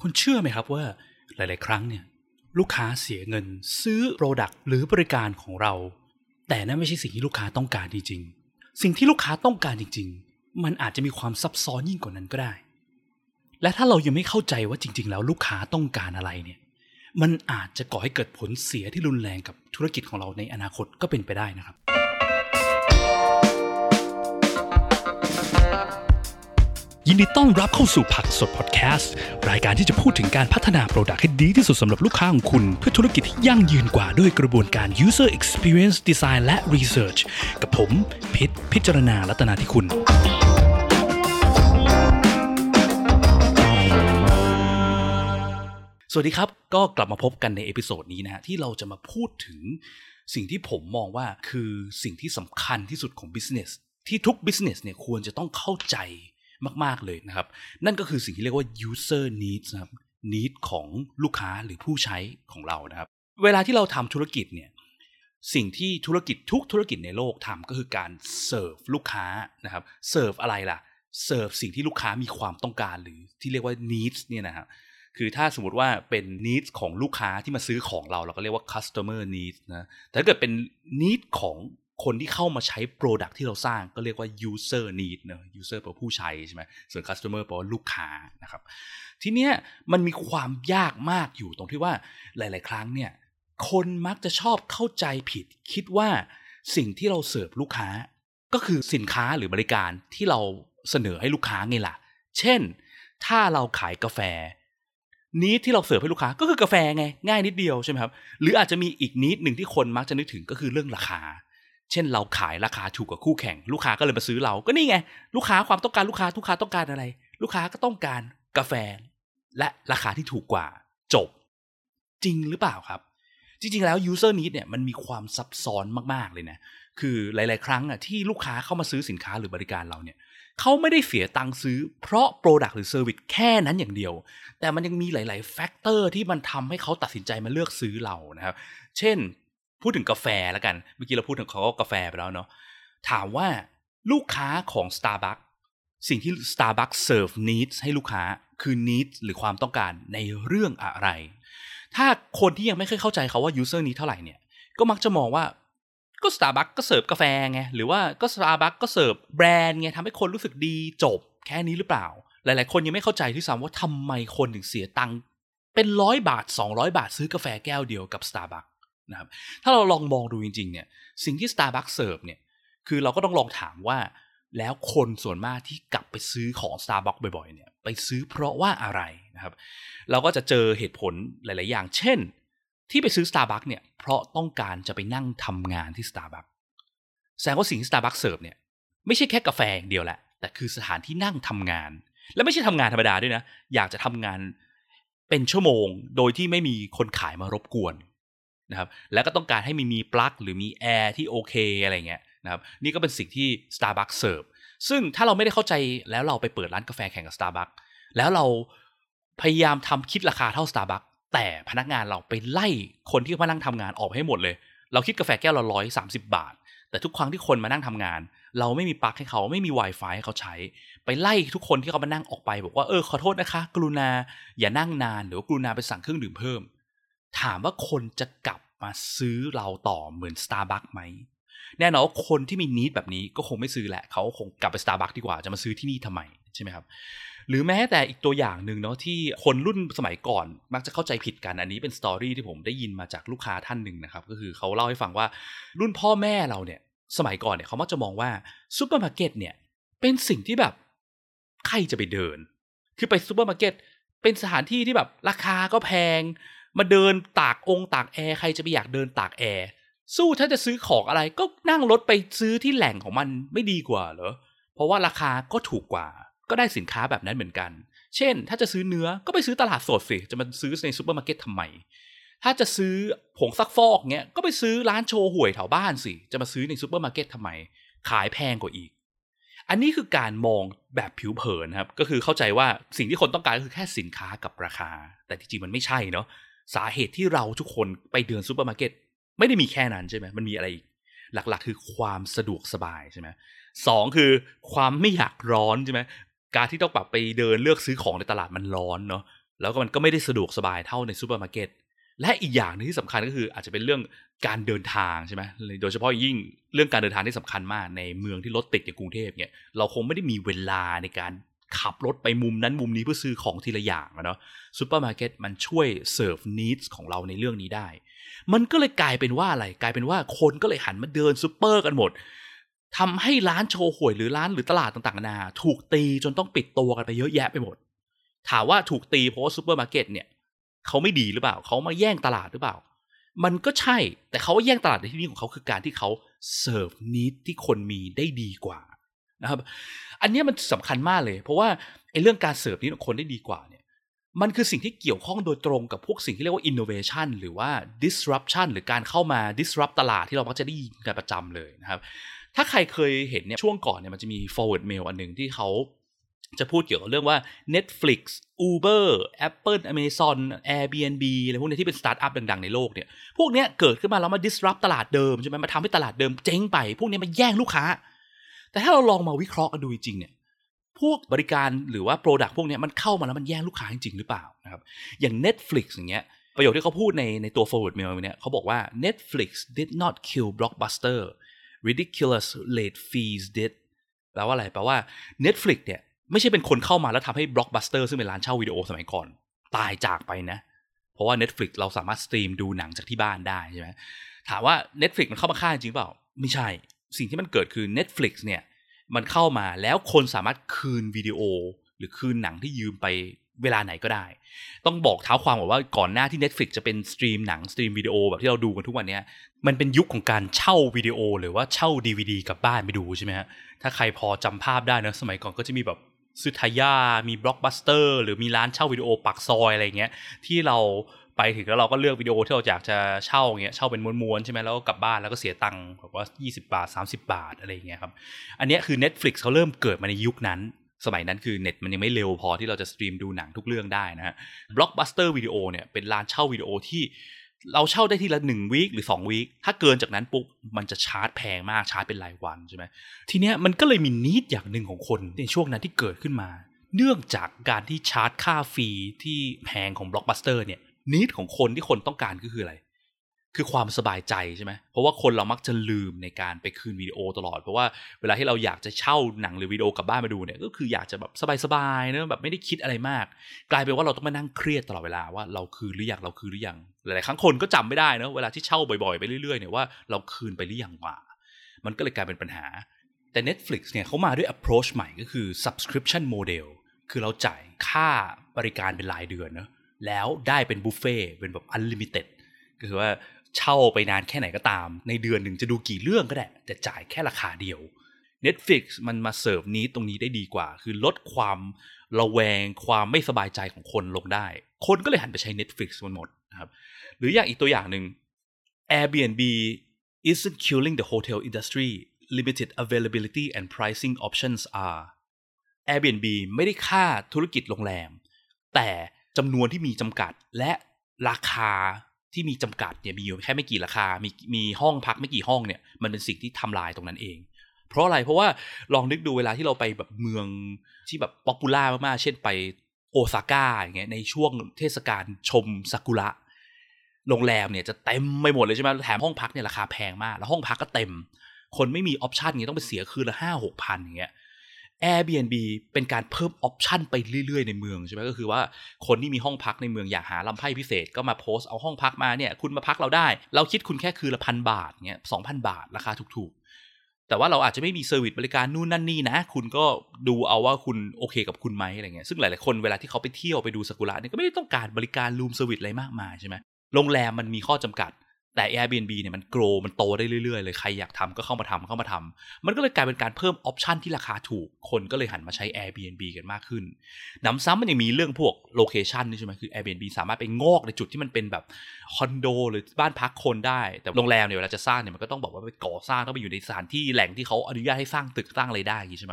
คุณเชื่อไหมครับว่าหลาย ๆ ครั้งเนี่ยลูกค้าเสียเงินซื้อโปรดักต์หรือบริการของเรา แต่นั่นไม่ใช่สิ่งที่ลูกค้าต้องการจริง ๆ สิ่งที่ลูกค้าต้องการจริง ๆ มันอาจจะมีความซับซ้อนยิ่งกว่านั้นก็ได้ และถ้าเรายังไม่เข้าใจว่าจริง ๆ แล้วลูกค้าต้องการอะไรเนี่ยมันอาจจะก่อให้เกิดผลเสียที่รุนแรงกับธุรกิจของเราในอนาคตก็เป็นไปได้นะครับ ยินดีต้อนรับเข้าสู่ผักสดพอดแคสต์รายการที่จะพูดถึงการพัฒนา product ให้ดีที่สุดสำหรับลูกค้าของคุณ เพื่อธุรกิจที่ยั่งยืนกว่าด้วยกระบวนการ user experience design และ research กับผมพิษพิจารณาลัตนาที่คุณ สวัสดีครับ ก็กลับมาพบกันใน episode นี้นะฮะที่เราจะมาพูดถึงสิ่งที่ผมมองว่าคือสิ่งที่สำคัญที่สุดของ business ที่ทุก business เนี่ยควรจะต้องเข้าใจ มาก ๆ เลยนะครับ นั่นก็คือสิ่งที่เรียกว่า user needs นะครับ need ของลูกค้าหรือผู้ใช้ของเรานะครับ เวลาที่เราทำธุรกิจเนี่ยสิ่งที่ธุรกิจทุกธุรกิจในโลกทำก็คือการเสิร์ฟลูกค้านะครับเสิร์ฟอะไรล่ะเสิร์ฟสิ่งที่ลูกค้ามีความต้องการหรือที่เรียกว่า needs เนี่ยนะครับคือถ้าสมมติว่าเป็น needs ของลูกค้าที่มาซื้อของเรา เราก็เรียกว่า customer needs นะแต่ถ้าเกิดเป็น need ของ คนที่เข้ามาใช้ Product ที่เราสร้างก็เรียกว่า user need เนอะ user แปลว่าผู้ใช้ใช่ไหมส่วน customer แปลว่าลูกค้านะครับ ทีเนี้ยมันมีความยากมากอยู่ตรงที่ว่าหลาย ๆ ครั้งเนี่ยคนมักจะชอบเข้าใจผิด คิดว่าสิ่งที่เราเสิร์ฟลูกค้า ก็คือสินค้าหรือบริการที่เราเสนอให้ลูกค้าไงล่ะ เช่น ถ้าเราขายกาแฟนี้ที่เราเสิร์ฟให้ลูกค้าก็คือกาแฟไงง่ายนิดเดียวใช่ไหมครับหรืออาจจะมีอีกนิดหนึ่งที่คนมักจะนึกถึงก็คือเรื่องราคา เช่นเราขายราคาถูกกว่าคู่แข่ง ลูกค้าก็เลยมาซื้อเราก็นี่ไง ลูกค้าความต้องการลูกค้าลูกค้าต้องการอะไร ลูกค้าก็ต้องการกาแฟ และราคาที่ถูกกว่า จบ จริงหรือเปล่าครับ จริง ๆ แล้ว user need เนี่ยมันมีความซับซ้อนมากๆเลยนะคือหลาย ๆ ครั้งอะที่ลูกค้าเข้ามาซื้อสินค้าหรือบริการเราเนี่ยเขาไม่ได้เสียตังค์ซื้อ เพราะ Product หรือ Service แค่นั้นอย่างเดียว แต่มันยังมีหลาย ๆ factor ที่มันทำให้เขาตัดสินใจมาเลือกซื้อเรานะครับ เช่น พูดถึงกาแฟแล้วกัน เมื่อกี้เราพูดถึงเขาก็กาแฟไปแล้วเนาะถามว่าลูกค้าของ Starbucks สิ่งที่ Starbucks serve needs ให้ลูกค้าคือ needs หรือความต้องการในเรื่องอะไร ถ้าคนที่ยังไม่เคยเข้าใจเขาว่า user need เท่าไหร่เนี่ย ก็มักจะมองว่าก็สตาร์บัคก็เสิร์ฟกาแฟไง หรือว่าก็สตาร์บัคก็เสิร์ฟแบรนด์ไงทำให้คนรู้สึกดีจบแค่นี้หรือเปล่า หลาย ๆ คนยังไม่เข้าใจที่ซ้ำว่าทำไมคนถึงเสียตังค์เป็นร้อยบาท 200 บาทซื้อกาแฟแก้วเดียวกับ Starbucks นะครับถ้าเราลองมองดูจริงๆเนี่ยสิ่งที่ Starbucks เสิร์ฟเนี่ยคือเราก็ต้องลองถามว่า แล้วคนส่วนมากที่กลับไปซื้อของ Starbucks บ่อยๆเนี่ยไปซื้อเพราะว่าอะไรนะครับเราก็จะเจอเหตุผลหลาย ๆ อย่าง เช่น ที่ไปซื้อ Starbucks เนี่ยเพราะต้องการจะไปนั่งทำงานที่ Starbucks แสดงว่าสิ่งที่ Starbucks เสิร์ฟเนี่ยไม่ใช่แค่กาแฟอย่างเดียวแหละแต่คือสถานที่นั่งทำงาน และไม่ใช่ทำงานธรรมดาด้วยนะอยากจะทำงานเป็นชั่วโมงโดยที่ไม่มีคนขายมารบกวน นะครับแล้วก็ต้องการให้มีมีปลั๊กหรือมีแอร์ที่โอเคอะไรเงี้ยนะครับนี่ก็เป็นสิ่งที่ Starbucks เสิร์ฟซึ่งถ้าเราไม่ได้เข้าใจแล้วเราไปเปิดร้านกาแฟแข่งกับ Starbucks แล้วเราพยายามทำคิดราคาเท่า Starbucks แต่พนักงานเราไปไล่คนที่มานั่งทำงานออกให้หมดเลย เราคิดกาแฟแก้วละร้อยสามสิบาท แต่ทุกครั้งที่คนมานั่งทำงาน เราไม่มีปลั๊กให้เขาไม่มี Wi-Fi ให้เขาใช้ ไปไล่ทุกคนที่เขามานั่งออกไป บอกว่าเออขอโทษนะคะ กรุณาอย่านั่งนานหรือว่ากรุณาไปสั่งเครื่องดื่มเพิ่ม ถามว่าคนจะกลับมาซื้อเราต่อเหมือน Starbucks ไหมแน่นอนว่าคนที่มีนิดแบบนี้ก็คงไม่ซื้อแหละเขาคงกลับไป Starbucks ดีกว่าจะมาซื้อที่นี่ทำไมใช่ไหมครับหรือแม้แต่อีกตัวอย่างหนึ่งเนาะที่คนรุ่นสมัยก่อนมักจะเข้าใจผิดกันอันนี้เป็น story ที่ผมได้ยินมาจากลูกค้าท่านหนึ่งนะครับก็คือเขาเล่าให้ฟังว่ารุ่นพ่อแม่เราเนี่ยสมัยก่อนเนี่ยเขามักจะมองว่าซูเปอร์มาร์เก็ตเนี่ยเป็นสิ่งที่แบบใครจะไปเดิน คือไปซูเปอร์มาร์เก็ตเป็นสถานที่ที่แบบราคาก็แพง มาเดินตากองตากแอร์ใครจะไปอยากเดินตากแอร์สู้ถ้าจะซื้อของอะไรก็นั่งรถไปซื้อที่แหล่งของมันไม่ดีกว่าเหรอเพราะว่าราคาก็ถูกกว่า ก็ได้สินค้าแบบนั้นเหมือนกัน เช่น ถ้าจะซื้อเนื้อก็ไปซื้อตลาดสดสิจะมาซื้อในซูเปอร์มาร์เก็ตทำไมถ้าจะซื้อผงซักฟอกเงี้ยก็ไปซื้อร้านโชห่วยแถวบ้านสิ จะมาซื้อในซูเปอร์มาร์เก็ตทำไม ขายแพงกว่าอีก อันนี้คือการมองแบบผิวเผินครับ ก็คือเข้าใจว่าสิ่งที่คนต้องการก็คือแค่สินค้ากับราคา แต่จริงๆมันไม่ใช่เนาะ สาเหตุที่เราทุกคนไปเดินซูเปอร์มาร์เก็ตไม่ได้มีแค่นั้นใช่ไหมมันมีอะไรอีกหลักๆ คือความสะดวกสบายใช่ไหมสองคือความไม่อยากร้อนใช่ไหมการที่ต้องปรับไปเดินเลือกซื้อของในตลาดมันร้อนเนาะแล้วก็มันก็ไม่ได้สะดวกสบายเท่าในซูเปอร์มาร์เก็ตและอีกอย่างนึงที่สำคัญก็คืออาจจะเป็นเรื่องการเดินทางใช่ไหมโดยเฉพาะยิ่งเรื่องการเดินทางที่สำคัญมากในเมืองที่รถติดอย่างกรุงเทพเนี่ยเราคงไม่ได้มีเวลาในการ ขับรถไปมุมนั้นมุมนี้เพื่อซื้อของทีละอย่างเนาะซูเปอร์มาร์เก็ตมันช่วยเสิร์ฟ need ของเราในเรื่องนี้ได้ มันก็เลยกลายเป็นว่าอะไรกลายเป็นว่าคนก็เลยหันมาเดินซูเปอร์กันหมดทำให้ร้านโชห่วยหรือร้านหรือตลาดต่างๆนานาถูกตีจนต้องปิดตัวกันไปเยอะแยะไปหมด ถามว่าถูกตีเพราะว่าซูเปอร์มาร์เก็ตเนี่ยเขาไม่ดีหรือเปล่าเขามาแย่งตลาดหรือเปล่า มันก็ใช่แต่เขาแย่งตลาดในที่นี้ของเขาคือการที่เขาเสิร์ฟ need ที่คนมีได้ดีกว่า นะครับ อันนี้มันสำคัญมากเลย เพราะว่าไอ้เรื่องการเสิร์ฟ need คนได้ดีกว่าเนี่ยมันคือสิ่งที่เกี่ยวข้องโดยตรงกับพวกสิ่งที่เรียกว่า innovation หรือว่า disruption หรือการเข้ามา disrupt ตลาดที่เรามักจะได้ยินกันประจำเลยนะครับ ถ้าใครเคยเห็นเนี่ยช่วงก่อนเนี่ยมันจะมี forward mail อันหนึ่งที่เขาจะพูดเกี่ยวกับเรื่องว่า Netflix Uber Apple Amazon Airbnb อะไรพวกนี้ที่เป็นสตาร์ทอัพดัง ๆ ในโลกเนี่ย พวกเนี้ยเกิดขึ้นมาแล้วมา disrupt ตลาดเดิมใช่ไหมมาทำให้ตลาดเดิมเจ๊งไป พวกนี้มาแย่งลูกค้า แต่ถ้าเราลองมาวิเคราะห์กันดูจริงเนี่ยพวกบริการหรือว่า product พวกนี้มันเข้ามาแล้วมันแย่งลูกค้าจริงหรือเปล่านะครับอย่าง Netflix อย่างเงี้ยประโยคที่เขาพูดในในตัว forward mail เนี่ยเขาบอกว่า Netflix did not kill Blockbuster ridiculous late fees did แปลว่าอะไรแปลว่า Netflix เนี่ยไม่ใช่เป็นคนเข้ามาแล้วทำให้ Blockbuster ซึ่งเป็นร้านเช่าวิดีโอสมัยก่อน ตายจากไปนะ เพราะว่า Netflix เราสามารถ stream ดูหนังจากที่บ้านได้ใช่ไหมถามว่า Netflix มันเข้ามาฆ่าจริงเปล่า ไม่ใช่ สิ่งที่มันเกิดคือ Netflix เนี่ยมันเข้ามาแล้วคนสามารถคืนวิดีโอ หรือคืนหนังที่ยืมไปเวลาไหนก็ได้ ต้องบอกเท้าความก่อนว่าก่อนหน้าที่ Netflix จะเป็น stream หนัง stream วิดีโอแบบที่เราดูกันทุกวันนี้มันเป็นยุคของการเช่าวิดีโอ หรือว่าเช่า DVD กลับบ้านไปดูใช่ไหมฮะถ้าใครพอจำภาพได้นะสมัยก่อนก็จะมีแบบ Tsutaya มีบล็อกบัสเตอร์หรือมีร้านเช่าวิดีโอปากซอยอะไรเงี้ยที่เรา ไปถึงแล้วเราก็เลือกวิดีโอที่เราอยากจะเช่าเงี้ยเช่าเป็นม้วนๆใช่ไหมแล้วก็กลับบ้านแล้วก็เสียตังค์แบบว่า 20 บาท 30 บาทอะไรเงี้ยครับอันนี้คือ Netflix เขาเริ่มเกิดมาในยุคนั้นสมัยนั้นคือเน็ตมันยังไม่เร็วพอที่เราจะ stream ดูหนังทุกเรื่องได้นะฮะบล็อกบัสเตอร์วิดีโอเนี่ยเป็นร้านเช่าวิดีโอที่เราเช่าได้ทีละหนึ่ง week หรือสอง week ถ้าเกินจากนั้นปุ๊บมันจะชาร์จแพงมากชาร์จเป็นรายวันใช่ไหมทีเนี้ยมันก็เลยมี need อย่างหนึ่งของคนในช่วงนั้นที่เกิดขึ้นมา เนื่องจากการที่ชาร์จค่า fee ที่แพงของบล็อกบัสเตอร์เนี่ย need ของคนที่คนต้องการก็คืออะไร คือความสบายใจใช่ไหมเพราะว่าคนเรามักจะลืมในการไปคืนวิดีโอตลอด เพราะว่าเวลาที่เราอยากจะเช่าหนังหรือวิดีโอกลับบ้านมาดูเนี่ย ก็คืออยากจะแบบสบายๆเนอะแบบไม่ได้คิดอะไรมาก กลายเป็นว่าเราต้องมานั่งเครียดตลอดเวลาว่าเราคืนหรือยังเราคืนหรือยังหลายๆครั้งคนก็จำไม่ได้นะเวลาที่เช่าบ่อยๆไปเรื่อยๆเนี่ยว่าเราคืนไปหรือยังว่า มันก็เลยกลายเป็นปัญหา แต่ Netflix เนี่ยเขามาด้วย approach ใหม่ก็คือ subscription model คือเราจ่ายค่าบริการเป็นรายเดือนเนอะ แล้วได้เป็นบุฟเฟ่เป็นแบบ unlimited ก็คือว่าเช่าไปนานแค่ไหนก็ตาม ในเดือนหนึ่งจะดูกี่เรื่องก็ได้ แต่จ่ายแค่ราคาเดียว Netflix มันมาเสิร์ฟนี้ตรงนี้ได้ดีกว่า คือลดความระแวงความไม่สบายใจของคนลงได้ คนก็เลยหันไปใช้ Netflix มันหมดนะครับหรืออย่างอีกตัวอย่างหนึ่ง Airbnb isn't killing the hotel industry limited availability and pricing options are Airbnb ไม่ได้ฆ่าธุรกิจโรงแรม แต่ จำนวนที่มีจำกัดและราคาที่มีจำกัดเนี่ยมีอยู่แค่ไม่กี่ราคา มีมีห้องพักไม่กี่ห้องเนี่ยมันเป็นสิ่งที่ทำลายตรงนั้นเอง เพราะอะไรเพราะว่าลองนึกดูเวลาที่เราไปแบบเมืองที่แบบ popular มากๆ เช่นไปโอซาก้าอย่างเงี้ยในช่วงเทศกาลชมซากุระโรงแรมเนี่ยจะเต็มไปหมดเลยใช่ไหมแถมห้องพักเนี่ยราคาแพงมาก แล้วห้องพักก็เต็ม คนไม่มี option เงี้ยต้องไปเสียคืนละห้าหกพันอย่างเงี้ย Airbnb เป็นการเพิ่ม option ไปเรื่อยๆ ในเมืองใช่ไหมก็คือว่าคนที่มีห้องพักในเมืองอยากหาลำไพ่พิเศษก็มาโพสต์เอาห้องพักมาเนี่ย คุณมาพักเราได้ เราคิดคุณแค่คืนละพันบาทเนี่ยสองพันบาท ราคาถูกๆ แต่ว่าเราอาจจะไม่มี service บริการนู่นนั่นนี่นะ คุณก็ดูเอาว่าคุณโอเคกับคุณไหมอะไรเงี้ยซึ่งหลายๆคนเวลาที่เขาไปเที่ยวไปดูซากุระเนี่ยก็ไม่ได้ต้องการบริการ room service อะไรมากมายใช่ไหมโรงแรมมันมีข้อจำกัด แต่ Airbnb เนี่ยมัน grow มันโตได้เรื่อยๆเลยใครอยากทำก็เข้ามาทำเข้ามาทำมันก็เลยกลายเป็นการเพิ่ม option ที่ราคาถูก คนก็เลยหันมาใช้ Airbnb กันมากขึ้นหนำซ้ำมันยังมีเรื่องพวก location นี่ใช่ไหมคือ Airbnb สามารถไปงอกในจุดที่มันเป็นแบบคอนโดหรือบ้านพักคนได้ แต่โรงแรมเนี่ยเวลาจะสร้างเนี่ยมันก็ต้องบอกว่าไปก่อสร้างต้องไปอยู่ในสถานที่แหล่งที่เขาอนุญาตให้สร้างตึกสร้างอะไรได้เงี้ยใช่ไหม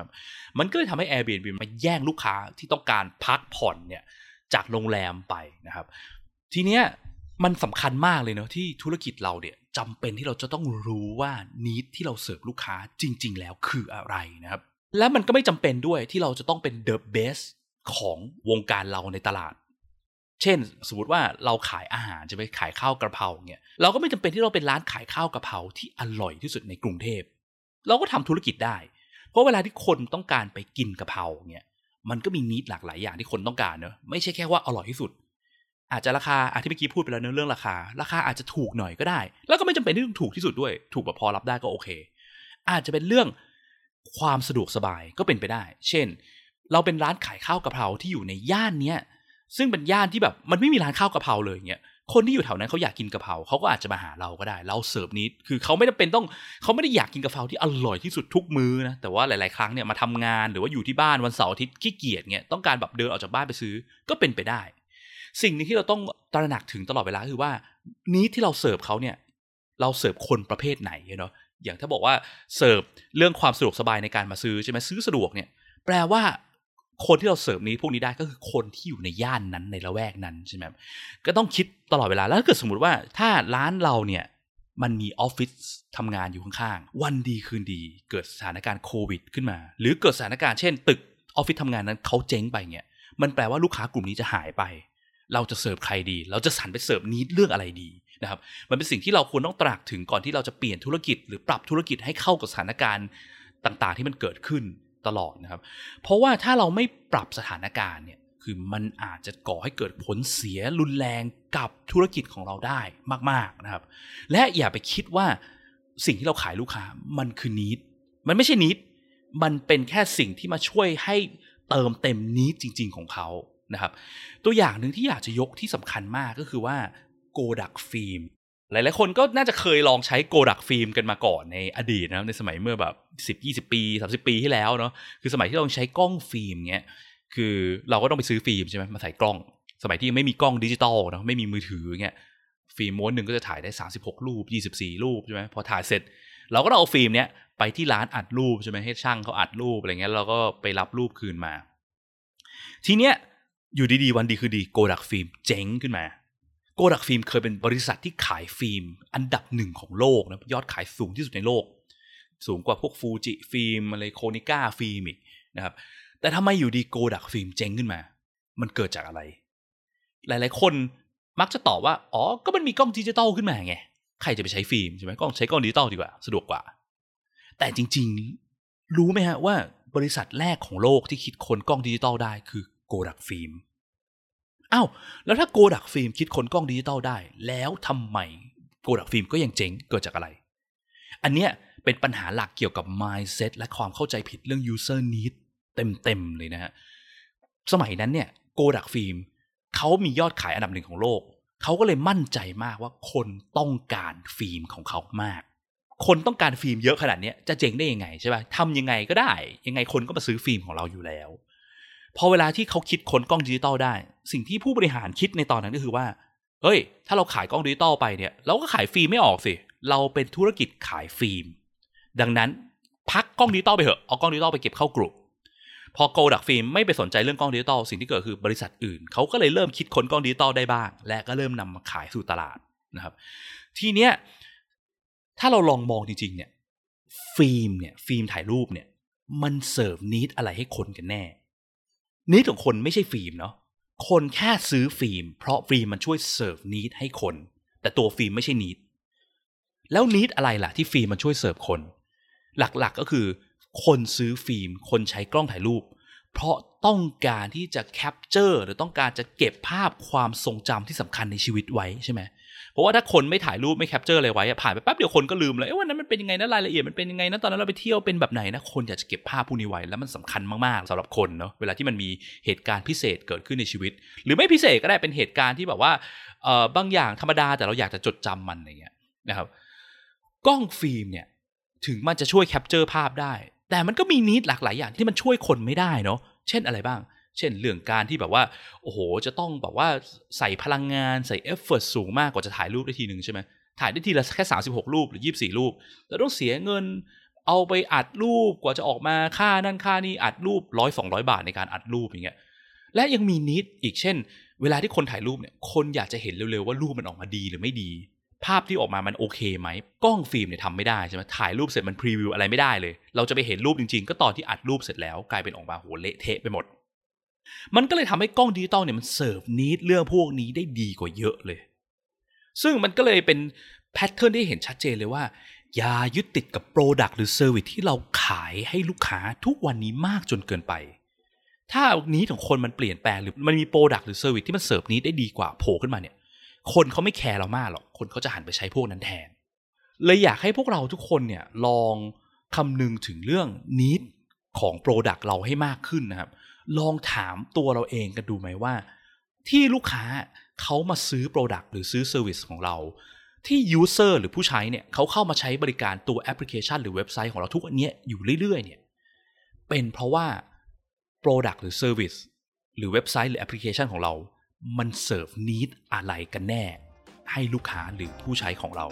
มันก็เลยทำให้ Airbnb มาแย่งลูกค้าที่ต้องการพักผ่อนเนี่ยจากโรงแรมไปนะครับ ทีเนี้ย มันสำคัญมากเลยเนาะที่ธุรกิจเราเนี่ยจำเป็นที่เราจะต้องรู้ว่านิดที่เราเสิร์ฟลูกค้าจริง ๆ แล้วคืออะไรนะครับ และมันก็ไม่จำเป็นด้วยที่เราจะต้องเป็น the best ของวงการเราในตลาด เช่น สมมติว่าเราขายอาหารจะไปขายข้าวกระเพราเนี่ยเราก็ไม่จำเป็นที่เราเป็นร้านขายข้าวกระเพราที่อร่อยที่สุดในกรุงเทพ เราก็ทำธุรกิจได้ เพราะเวลาที่คนต้องการไปกินกระเพราเนี่ยมันก็มีนิดหลากหลายอย่างที่คนต้องการเนอะไม่ใช่แค่ว่าอร่อยที่สุด อาจจะราคาอาที่เมื่อกี้พูดไปแล้วเนอเรื่องราคา ราคาอาจจะถูกหน่อยก็ได้ แล้วก็ไม่จำเป็นที่ต้องถูกที่สุดด้วย ถูกแบบพอรับได้ก็โอเค อาจจะเป็นเรื่องความสะดวกสบายก็เป็นไปได้ เช่น เราเป็นร้านขายข้าวกะเพราที่อยู่ในย่านเนี้ยซึ่งเป็นย่านที่แบบมันไม่มีร้านข้าวกะเพราเลยเงี้ยคนที่อยู่แถวนั้นเขาอยากกินกะเพราเขาก็อาจจะมาหาเราก็ได้ เราเสิร์ฟนี้คือเขาไม่จำเป็นต้องเขาไม่ได้อยากกินกะเพราที่อร่อยที่สุดทุกมื้อนะแต่ว่าหลาย ๆ ครั้งเนี่ยมาทำงานหรือว่าอยู่ที่บ้านวันเสาร์อาทิตย์ขี้เกียจเงี้ยต้องการแบบเดินออกจากบ้านไปซื้อก็เป็นไปได้ สิ่งนึงที่เราต้องตระหนักถึงตลอดเวลาคือว่า นี้ที่เราเสิร์ฟเขาเนี่ย เราเสิร์ฟคนประเภทไหนเนาะอย่างถ้าบอกว่าเสิร์ฟเรื่องความสะดวกสบายในการมาซื้อใช่ไหมซื้อสะดวกเนี่ย แปลว่าคนที่เราเสิร์ฟนี้พวกนี้ได้ก็คือคนที่อยู่ในย่านนั้นในละแวกนั้นใช่ไหมก็ต้องคิดตลอดเวลาแล้วถ้าเกิดสมมติว่าถ้าร้านเราเนี่ยมันมีออฟฟิศทำงานอยู่ข้างๆ วันดีคืนดี เกิดสถานการณ์โควิดขึ้นมา หรือเกิดสถานการณ์เช่น ตึกออฟฟิศทำงานนั้นเขาเจ๊งไปเนี่ยมันแปลว่าลูกค้ากลุ่มนี้จะหายไป เราจะเสิร์ฟใครดี เราจะสรรไปเสิร์ฟนี้เรื่องอะไรดีนะครับ มันเป็นสิ่งที่เราควรต้องตระหนักถึงก่อนที่เราจะเปลี่ยนธุรกิจ หรือปรับธุรกิจให้เข้ากับสถานการณ์ต่างๆ ที่มันเกิดขึ้นตลอดนะครับ เพราะว่าถ้าเราไม่ปรับสถานการณ์เนี่ยคือมันอาจจะก่อให้เกิดผลเสียรุนแรงกับธุรกิจของเราได้มาก ๆนะครับ และอย่าไปคิดว่าสิ่งที่เราขายลูกค้ามันคือนิดมันไม่ใช่นิดมันเป็นแค่สิ่งที่มาช่วยให้เติมเต็มนิดจริง ๆ ของเขา นะครับ ตัวอย่างหนึ่งที่อยากจะยกที่สำคัญมากก็คือว่าโกดักฟิล์มหลาย ๆ คนก็น่าจะเคยลองใช้โกดักฟิล์มกันมาก่อนในอดีตนะครับในสมัยเมื่อแบบสิบยี่สิบปีสามสิบปีที่แล้วเนาะคือสมัยที่เราใช้กล้องฟิล์มเงี้ยคือเราก็ต้องไปซื้อฟิล์มใช่ไหมมาใส่กล้อง สมัยที่ยังไม่มีกล้องดิจิตอลเนาะไม่มีมือถือเงี้ยฟิล์มม้วนหนึ่งก็จะถ่ายได้สามสิบหกรูปยี่สิบสี่รูปใช่ไหมพอถ่ายเสร็จ เราก็ต้องเอาฟิล์มเนี้ยไปที่ร้านอัดรูปใช่ไหมให้ช่างเขาอัดรูปอะไรเงี้ยเราก็ไปรับรูปคืนมา ทีเนี้ย อยู่ดีๆวันดีคืนดีโกดักฟิล์มเจ๊งขึ้นมา โกดักฟิล์มเคยเป็นบริษัทที่ขายฟิล์ม อันดับหนึ่งของโลกนะยอดขายสูงที่สุดในโลก สูงกว่าพวกฟูจิฟิล์มอะไรโคนิก้าฟิล์มอีกนะครับแต่ทำไมอยู่ดีโกดักฟิล์มเจ๊งขึ้นมา มันเกิดจากอะไร หลายๆ คนมักจะตอบว่า อ๋อ ก็มันมีกล้องดิจิตอลขึ้นมาไง ใครจะไปใช้ฟิล์มใช่ไหมกล้องใช้กล้องดิจิตอลดีกว่า สะดวกกว่า แต่จริง ๆ รู้ไหมฮะว่าบริษัทแรกของโลกที่คิดค้นกล้องดิจิตอลได้คือ โกดักฟิล์มอ้าวแล้วถ้าโกดักฟิล์มคิดค้นกล้องดิจิตอลได้ แล้วทำไมโกดักฟิล์มก็ยังเจ๊งเกิดจากอะไร อันเนี้ยเป็นปัญหาหลักเกี่ยวกับ mindset และความเข้าใจผิดเรื่อง user need เต็มๆเลยนะฮะสมัยนั้นเนี่ยโกดักฟิล์มเขามียอดขายอันดับหนึ่งของโลก เขาก็เลยมั่นใจมากว่าคนต้องการฟิล์มของเขามาก คนต้องการฟิล์มเยอะขนาดนี้จะเจ๊งได้ยังไงใช่ป่ะทำยังไงก็ได้ ยังไงคนก็มาซื้อฟิล์มของเราอยู่แล้ว พอเวลาที่เขาคิดค้นกล้องดิจิตอลได้ สิ่งที่ผู้บริหารคิดในตอนนั้นก็คือว่า เฮ้ย ถ้าเราขายกล้องดิจิตอลไปเนี่ย เราก็ขายฟิล์มไม่ออกสิ เราเป็นธุรกิจขายฟิล์ม ดังนั้นพักกล้องดิจิตอลไปเถอะ เอากล้องดิจิตอลไปเก็บเข้ากลุ่มพอโกดักฟิล์มไม่ไปสนใจเรื่องกล้องดิจิตอลสิ่งที่เกิดคือบริษัทอื่น เขาก็เลยเริ่มคิดค้นกล้องดิจิตอลได้บ้าง และก็เริ่มนำมาขายสู่ตลาดนะครับ ทีเนี้ยถ้าเราลองมองจริงๆเนี่ยฟิล์มเนี่ยฟิล์มถ่ายรูปเนี่ยมัน serve need อะไรให้คนกันแน่ need ของคนไม่ใช่ฟิล์มเนาะคนแค่ซื้อฟิล์ม เพราะฟิล์มมันช่วย serve need ให้คน แต่ตัวฟิล์มไม่ใช่ need แล้ว need อะไรล่ะที่ฟิล์มมันช่วยเสิร์ฟคน หลักๆกก็คือ คนซื้อฟิล์ม คนใช้กล้องถ่ายรูป เพราะต้องการที่จะ capture หรือต้องการจะเก็บภาพความทรงจำที่สำคัญในชีวิตไว้ใช่ไหม เพราะว่าถ้าคนไม่ถ่ายรูปไม่ capture อะไรไว้ผ่านไปแป๊บเดียวคนก็ลืมเลยว่าวันนั้นมันเป็นยังไงนะรายละเอียดมันเป็นยังไงนะตอนนั้นเราไปเที่ยวเป็นแบบไหนนะคนอยากจะเก็บภาพพวกนี้ไว้แล้วมันสำคัญมากๆสำหรับคนเนาะเวลาที่มันมีเหตุการณ์พิเศษเกิดขึ้นในชีวิต หรือไม่พิเศษก็ได้เป็นเหตุการณ์ที่แบบว่าเออบางอย่างธรรมดาแต่เราอยากจะจดจำมันอะไรเงี้ยนะครับกล้องฟิล์มเนี่ยถึงมันจะช่วย capture ภาพได้ แต่มันก็มี need หลากหลายอย่างที่มันช่วยคนไม่ได้เนาะเช่นอะไรบ้าง เช่นเรื่องการที่แบบว่าโอ้โห จะต้องแบบว่าใส่พลังงานใส่ effort สูงมากกว่าจะถ่ายรูปได้ทีหนึ่งใช่ไหมถ่ายได้ทีละแค่สามสิบหกรูปหรือยี่สิบสี่รูป แล้วต้องเสียเงินเอาไปอัดรูปกว่าจะออกมาค่านั่นค่านี่อัดรูปร้อยสองร้อยบาทในการอัดรูปอย่างเงี้ยและยังมี need อีกเช่น เวลาที่คนถ่ายรูปเนี่ยคนอยากจะเห็นเร็วๆว่ารูปมันออกมาดีหรือไม่ดี ภาพที่ออกมามันโอเคไหมกล้องฟิล์มเนี่ยทำไม่ได้ใช่ไหมถ่ายรูปเสร็จมัน preview อะไรไม่ได้เลย เราจะไปเห็นรูปจริงๆ ก็ตอนที่อัดรูปเสร็จแล้วกลายเป็นออกมาโหเละเทะไปหมด มันก็เลยทำให้กล้องดิจิตอลเนี่ยมัน serve need เรื่องพวกนี้ได้ดีกว่าเยอะเลย ซึ่งมันก็เลยเป็น pattern ที่เห็นชัดเจนเลยว่า อย่ายึดติดกับ product หรือ service ที่เราขายให้ลูกค้าทุกวันนี้มากจนเกินไป ถ้า need ของคนมันเปลี่ยนแปลงหรือมันมี product หรือ service ที่มัน serve need ได้ดีกว่าโผล่ขึ้นมาเนี่ย คนเขาไม่แคร์เรามากหรอก คนเขาจะหันไปใช้พวกนั้นแทน เลยอยากให้พวกเราทุกคนเนี่ยลองคำนึงถึงเรื่องneed ของ product เราให้มากขึ้นนะครับ ลองถามตัวเราเองกันดูไหมว่า ที่ลูกค้าเขามาซื้อ product หรือซื้อ service ของเรา ที่ user หรือผู้ใช้เนี่ยเขาเข้ามาใช้บริการตัวแอปพลิเคชัน หรือเว็บไซต์ของเราทุกวันนี้อยู่เรื่อยๆเนี่ยเป็นเพราะว่า Product หรือ Service หรือเว็บไซต์หรือแอปพลิเคชันของเรา มัน serve need อะไรกันแน่ ให้ลูกค้าหรือผู้ใช้ของเรา